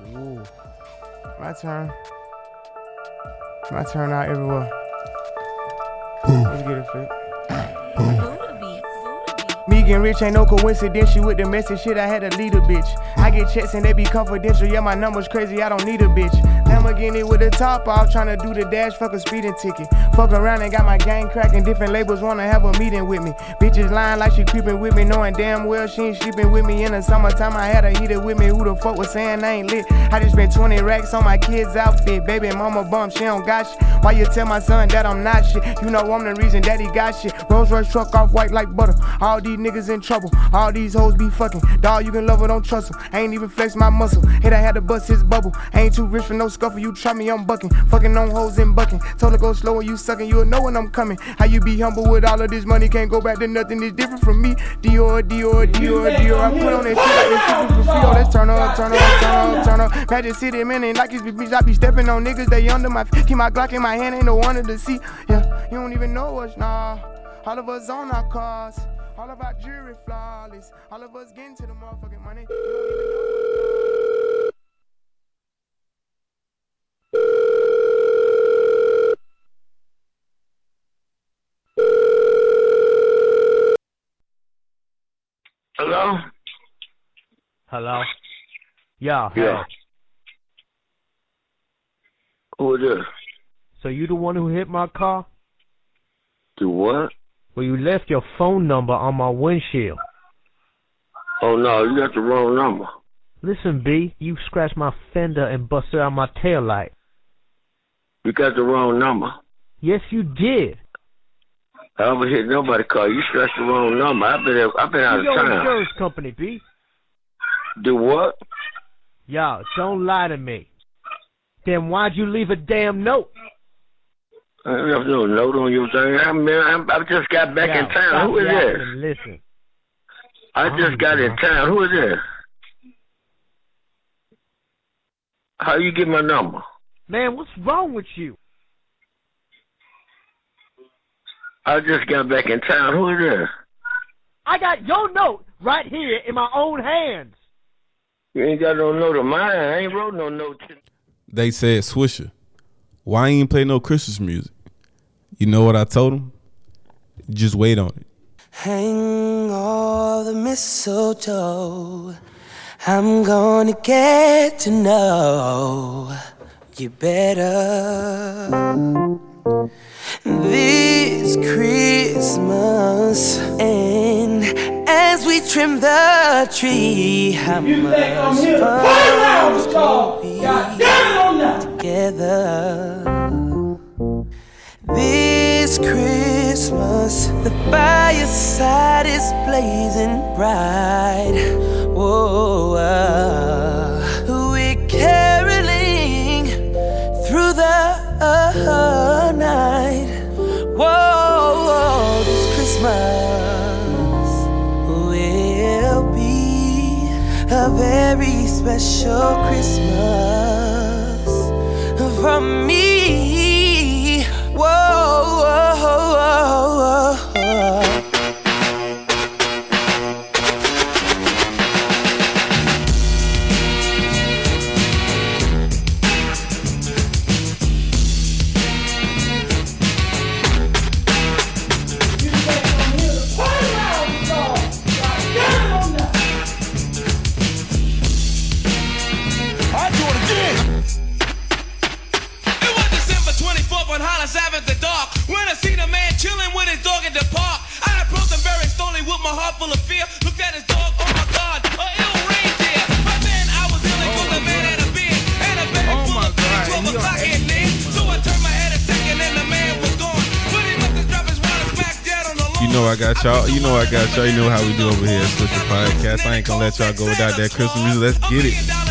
Ooh. My turn. My turn out everywhere. Let's get it, Flip. Me getting rich ain't no coincidence. She with the messy shit, I had to lead a bitch. I get checks and they be confidential. Yeah, my number's crazy, I don't need a bitch. Lamborghini with the top off, tryna do the dash, fuck a speeding ticket. Fuck around and got my gang cracking. Different labels wanna have a meeting with me. Bitches lying like she creeping with me, knowing damn well she ain't sleeping with me. In the summertime, I had a heater with me. Who the fuck was saying I ain't lit? I just spent 20 racks on my kid's outfit. Baby mama bum, she don't got shit. Why you tell my son that I'm not shit? You know I'm the reason that he got shit. Rolls Royce truck off white like butter. All these niggas in trouble. All these hoes be fucking. Dog, you can love her, don't trust her. I ain't even flex my muscle. Hit I had to bust his bubble. I ain't too rich for no scuffle. You try me, I'm bucking. Fucking on hoes and bucking. Told her go slow and you sucking. You'll know when I'm coming. How you be humble with all of this money? Can't go back to nothing. It's different from me. Dior, Dior, Dior, Dior. I put on that shit like this shit let's turn up, turn up, turn up, turn up. Magic City, man, ain't like his bitch. I be stepping on niggas. They under my feet. Keep my Glock in my hand. Ain't no one to see. Yeah, you don't even know us, nah. All of us on our cars. All of our jewelry flawless. All of us getting to the motherfucking money. You don't even know us. Hello? Hello? Yeah, Yeah. hey. Who is this? So you the one who hit my car? Do what? Well, you left your phone number on my windshield. Oh no, you got the wrong number. Listen, B, you scratched my fender and busted out my tail light. You got the wrong number. Yes, you did. I ever hit nobody call. You scratched the wrong number. I've been I've been out You of your town. insurance company, B. Do what? Y'all, don't lie to me. Then why'd you leave a damn note? There's no note on your thing. I mean, I'm, I just got back in town. Who is this? Listen. I just got in town. Who is this? How you get my number? Man, what's wrong with you? I just got back in town. Who is this? I got your note right here in my own hands. You ain't got no note of mine. I ain't wrote no note. to- They said, Swisher, why ain't play no Christmas music? You know what I told them? Just wait on it. Hang all the mistletoe. I'm gonna get to know you better this Christmas. And as we trim the tree, how much fun it's gonna be together. This Christmas, the fireside is blazing bright. Whoa, uh, we're caroling through the uh, a very special Christmas from me. Heart full of fear. Looked at his dog, oh my God, a ill reindeer. But then I was dealing with a man a beard and a bag oh full of goodies, 12 o'clock near. So I turned my head a second and the man was gone. But he must have dropped his wallet smack dead on the lawn. You know I got y'all. You know I got y'all. You know how we do over here at Swisher Podcast. I ain't gonna let y'all go without that Christmas music. Let's get it.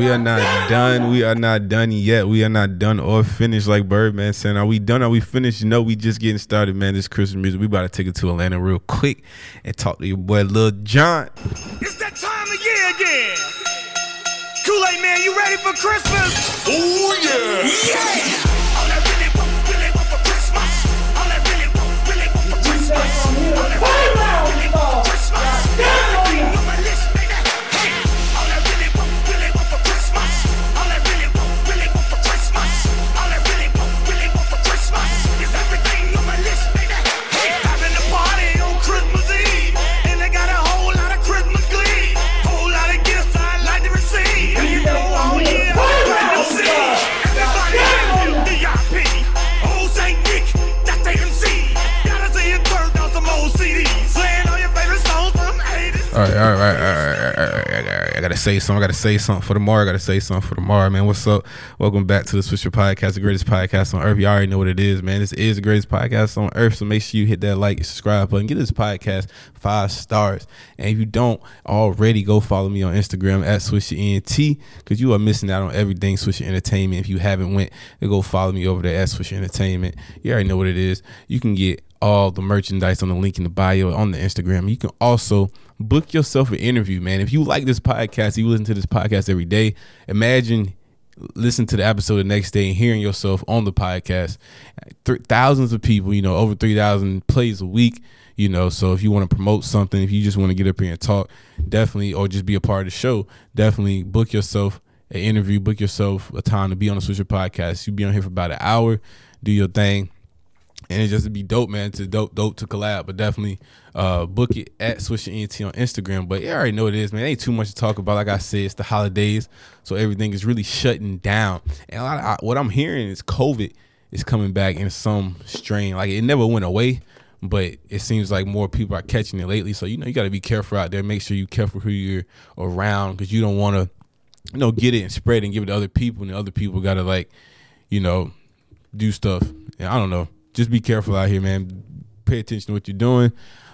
We are not done. We are not done yet. We are not done or finished like Birdman saying. Are we done? Are we finished? No, we just getting started, man. This Christmas music. We about to take it to Atlanta real quick and talk to your boy Lil Jon. It's that time of year again. Kool-Aid man, you ready for Christmas? Oh yeah. Yeah. All right, all right, all right, all right. I gotta say something. I gotta say something for tomorrow. I gotta say something for tomorrow, man. What's up? Welcome back to the Swisher Podcast, the greatest podcast on earth. You already know what it is, man. This is the greatest podcast on earth. So make sure you hit that like and subscribe button. Get this podcast five stars. And if you don't already, go follow me on Instagram at SwisherNT because you are missing out on everything Swisher Entertainment. If you haven't went, go follow me over there at Swisher Entertainment. You already know what it is. You can get all the merchandise on the link in the bio on the Instagram. You can also book yourself an interview, man. If you like this podcast, you listen to this podcast every day. Imagine listening to the episode the next day and hearing yourself on the podcast. Th- thousands of people, you know, over 3,000 plays a week, you know. So if you want to promote something, if you just want to get up here and talk, definitely, or just be a part of the show, definitely book yourself an interview, book yourself a time to be on the Swisher podcast. You'll be on here for about an hour, do your thing and it just be dope, man. To dope, dope to collab, but definitely uh, book it at Swisher ENT on Instagram. But I already know what it is, man. Ain't too much to talk about. Like I said, it's the holidays, so everything is really shutting down. And a lot of, I, what I'm hearing is COVID is coming back in some strain. Like it never went away, but it seems like more people are catching it lately. So you know, you got to be careful out there. Make sure you careful who you're around because you don't want to, you know, get it and spread and give it to other people, and the other people got to like, you know, do stuff. And I don't know just be careful out here, man. Pay attention to what you're doing.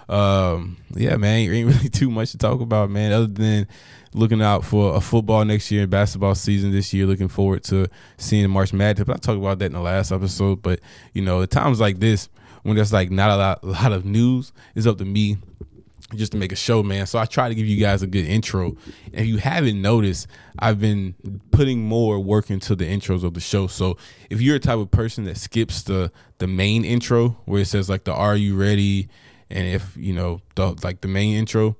Um, yeah, man, ain't really too much to talk about, man, other than looking out for a football next year and basketball season this year. Looking forward to seeing March Madness. I talked about that in the last episode. But you know, at times like this, when there's like not a lot, a lot of news, it's up to me just to make a show, man. So I try to give you guys a good intro. If you haven't noticed, I've been putting more work into the intros of the show. So if you're a type of person that skips the the main intro where it says like the "Are you ready?" and if you know the like the main intro,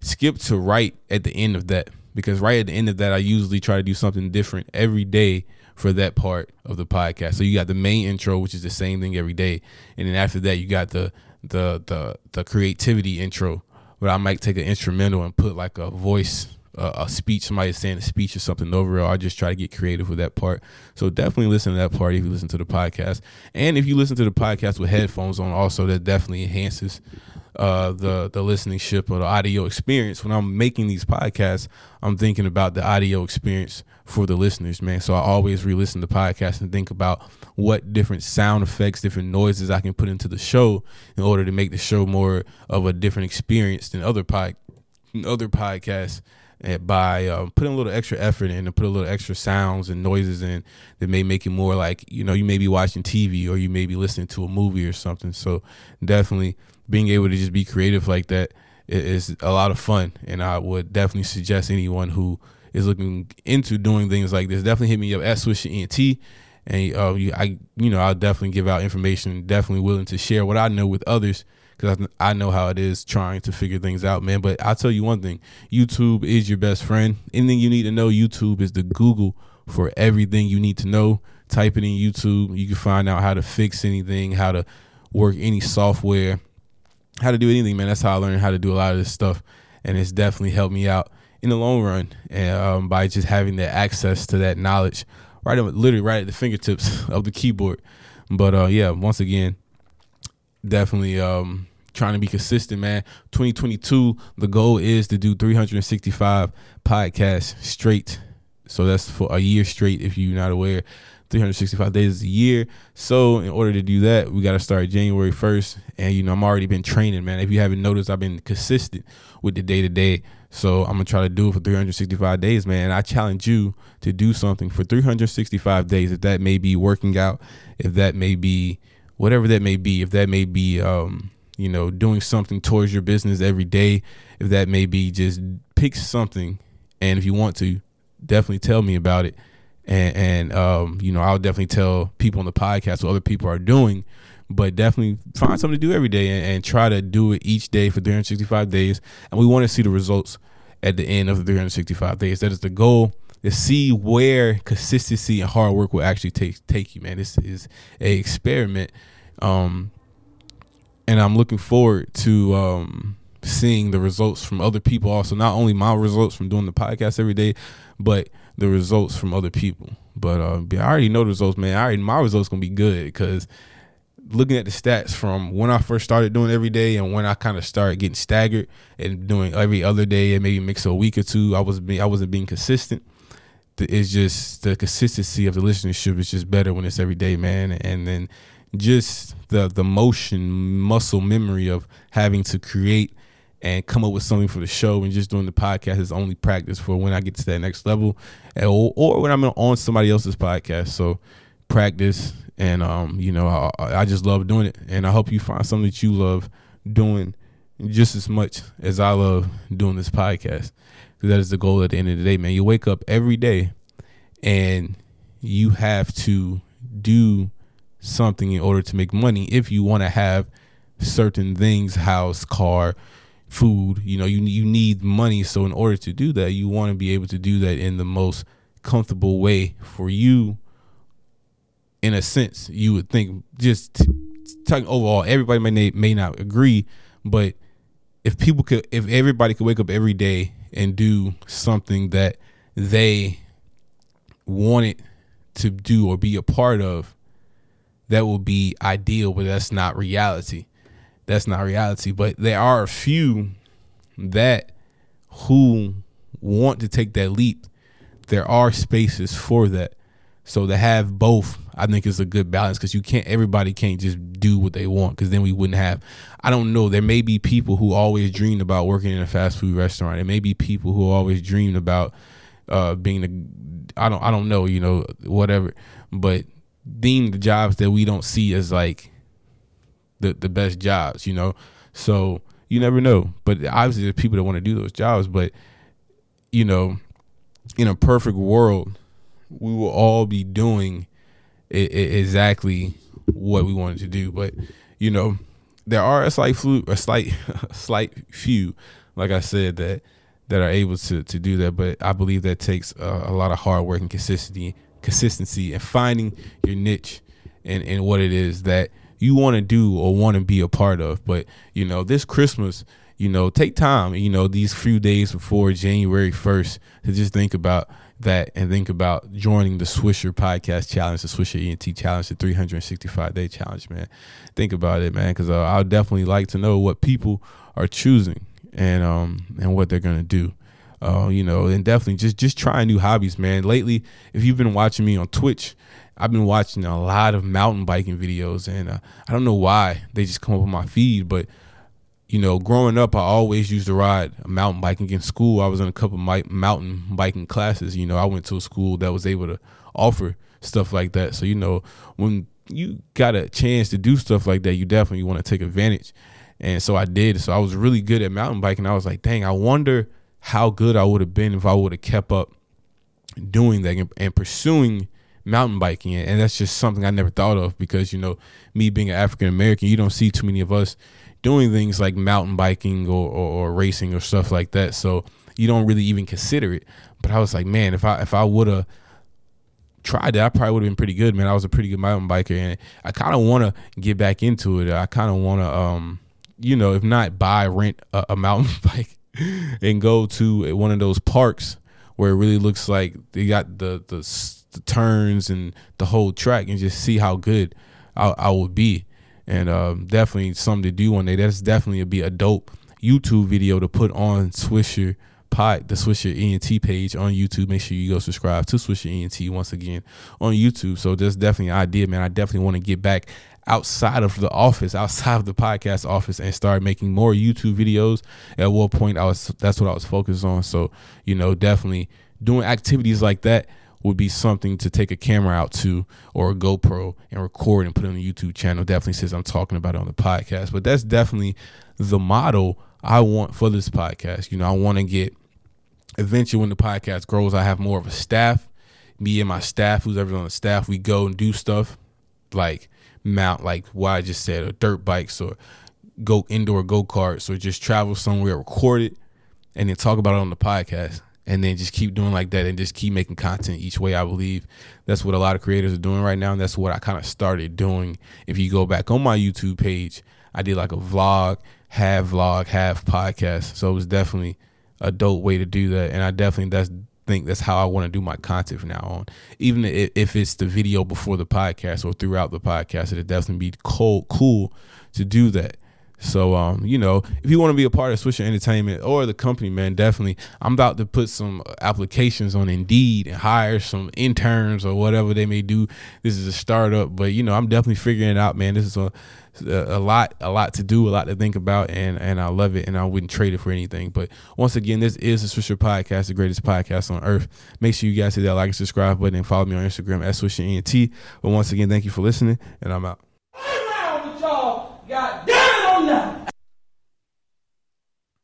skip to right at the end of that because right at the end of that, I usually try to do something different every day for that part of the podcast. So you got the main intro, which is the same thing every day, and then after that, you got the the the the creativity intro where I might take an instrumental and put like a voice uh, a speech somebody saying a speech or something over it. I just try to get creative with that part so definitely listen to that part if you listen to the podcast and if you listen to the podcast with headphones on also that definitely enhances uh, the the listening ship or the audio experience when I'm making these podcasts I'm thinking about the audio experience for the listeners man so I always re-listen to podcasts and think about what different sound effects, different noises I can put into the show in order to make the show more of a different experience than other pod, other podcasts. By um, putting a little extra effort in and put a little extra sounds and noises in that may make it more like you know you may be watching TV or you may be listening to a movie or something. So definitely being able to just be creative like that is a lot of fun, and I would definitely suggest anyone who is looking into doing things like this definitely hit me up at Swisher ENT and uh, I, you know, I'll definitely give out information. Definitely willing to share what I know with others because I, I know how it is trying to figure things out, man. But I'll tell you one thing: YouTube is your best friend. Anything you need to know, YouTube is the Google for everything you need to know. Type it in YouTube. You can find out how to fix anything, how to work any software, how to do anything, man. That's how I learned how to do a lot of this stuff, and it's definitely helped me out in the long run, and um, by just having the access to that knowledge right literally right at the fingertips of the keyboard. But uh, yeah, once again, definitely um, trying to be consistent, man. 2022, the goal is to do 365 podcasts straight. So that's for a year straight. If you're not aware, 365 days a year. So in order to do that, we got to start January 1st. And you know, I'm already been training, man. If you haven't noticed, I've been consistent with the day to day So I'm gonna try to do it for 365 days, man. I challenge you to do something for 365 days. If that may be working out, if that may be whatever that may be, if that may be, um, you know, doing something towards your business every day, if that may be just pick something, and if you want to, definitely tell me about it. And, and um, you know, I'll definitely tell people on the podcast what other people are doing but definitely find something to do every day and, and, try to do it each day for 365 days. And we want to see the results at the end of the 365 days. That is the goal to see where consistency and hard work will actually take take you, man. This is a experiment. Um, and I'm looking forward to um, seeing the results from other people also not only my results from doing the podcast every day but the results from other people but uh, I already know the results man I already my results gonna be good because looking at the stats from when I first started doing every day and when I kind of started getting staggered and doing every other day and maybe mix a week or two, I was I wasn't being consistent. It's just the consistency of the listenership is just better when it's every day, man. And then just the the motion muscle memory of having to create and come up with something for the show and just doing the podcast is only practice for when I get to that next level or, or when I'm on somebody else's podcast. So practice and um, you know, I, I just love doing it, and I hope you find something that you love doing just as much as I love doing this podcast. Because that is the goal at the end of the day, man. You wake up every day, and you have to do something in order to make money if you want to have certain things house car food. You know you you need money. So in order to do that you want to be able to do that in the most comfortable way for you. In a sense, you would think just talking overall, everybody may may not agree, but if people could, if everybody could wake up every day and do something that they wanted to do or be a part of, that would be ideal. But that's not reality. That's not reality. But there are a few that who want to take that leap. There are spaces for that. So to have both, I think it's a good balance because you can't. Everybody can't just do what they want because then we wouldn't have. I don't know. There may be people who always dreamed about working in a fast food restaurant. There may be people who always dreamed about uh, being a. I don't. I don't know. You know, whatever. But being the jobs that we don't see as like the the best jobs. You know, so you never know. But obviously, there's people that want to do those jobs. But you know, in a perfect world we will all be doing it, it exactly what we wanted to do. But you know, there are a slight flu, a slight, slight few, like I said, that that are able to to do that. But I believe that takes a, a lot of hard work and consistency, consistency, and finding your niche and and what it is that you want to do or want to be a part of. But you know, this Christmas, you know, take time, you know, these few days before January first to just think about that and think about joining the Swisher Podcast Challenge, the Swisher ENT Challenge, the 365 day challenge, man. Think about it, man, because uh, I'll definitely like to know what people are choosing and um and what they're gonna do. Uh, you know, and definitely just just try new hobbies, man. Lately, if you've been watching me on Twitch, I've been watching a lot of mountain biking videos, and uh, I don't know why they just come up on my feed, but you know, growing up, I always used to ride mountain biking in school. I was in a couple of mountain biking classes. You know, I went to a school that was able to offer stuff like that. So, you know, when you got a chance to do stuff like that, you definitely want to take advantage. And so I did. So I was really good at mountain biking. I was like, dang, I wonder how good I would have been if I would have kept up doing that and, and pursuing mountain biking. And that's just something I never thought of because, you know, me being an African American, you don't see too many of us doing things like mountain biking or, or, or racing or stuff like that. So you don't really even consider it. But I was like, man, if I if I would have tried that, I probably would have been pretty good, man. I was a pretty good mountain biker, and I kind of want to get back into it. I kind of want to, um, you know, if not buy rent a, a mountain bike and go to one of those parks where it really looks like they got the the, the turns and the whole track, and just see how good I, I would be and uh, definitely something to do one day. That's definitely be a dope YouTube video to put on Swisher Pot, the Swisher ENT page on YouTube. Make sure you go subscribe to Swisher ENT once again on YouTube. So that's definitely an idea, man. I definitely want to get back outside of the office, outside of the podcast office, and start making more YouTube videos. At one point, I was that's what I was focused on. So you know, definitely doing activities like that would be something to take a camera out to or a GoPro and record and put on the YouTube channel. Definitely since I'm talking about it on the podcast, but that's definitely the model I want for this podcast. You know, I want to get eventually when the podcast grows, I have more of a staff. Me and my staff, who's ever on the staff, we go and do stuff like mount, like what I just said, or dirt bikes, or go indoor go karts, or just travel somewhere, record it, and then talk about it on the podcast. And then just keep doing like that and just keep making content each way. I believe that's what a lot of creators are doing right now. And that's what I kind of started doing. If you go back on my YouTube page, I did like a vlog, half vlog, half podcast. So it was definitely a dope way to do that. And I definitely that's think that's how I want to do my content from now on. Even if, it's the video before the podcast or throughout the podcast, it'd definitely be cool cool to do that. So um, you know, if you want to be a part of Swisher Entertainment or the company, man, definitely. I'm about to put some applications on Indeed and hire some interns or whatever they may do. This is a startup, but you know, I'm definitely figuring it out, man. This is a a lot a lot to do a lot to think about and and i love it and i wouldn't trade it for anything but once again this is the swisher podcast the greatest podcast on earth make sure you guys hit that like and subscribe button and follow me on instagram at swisher ent but once again thank you for listening and i'm out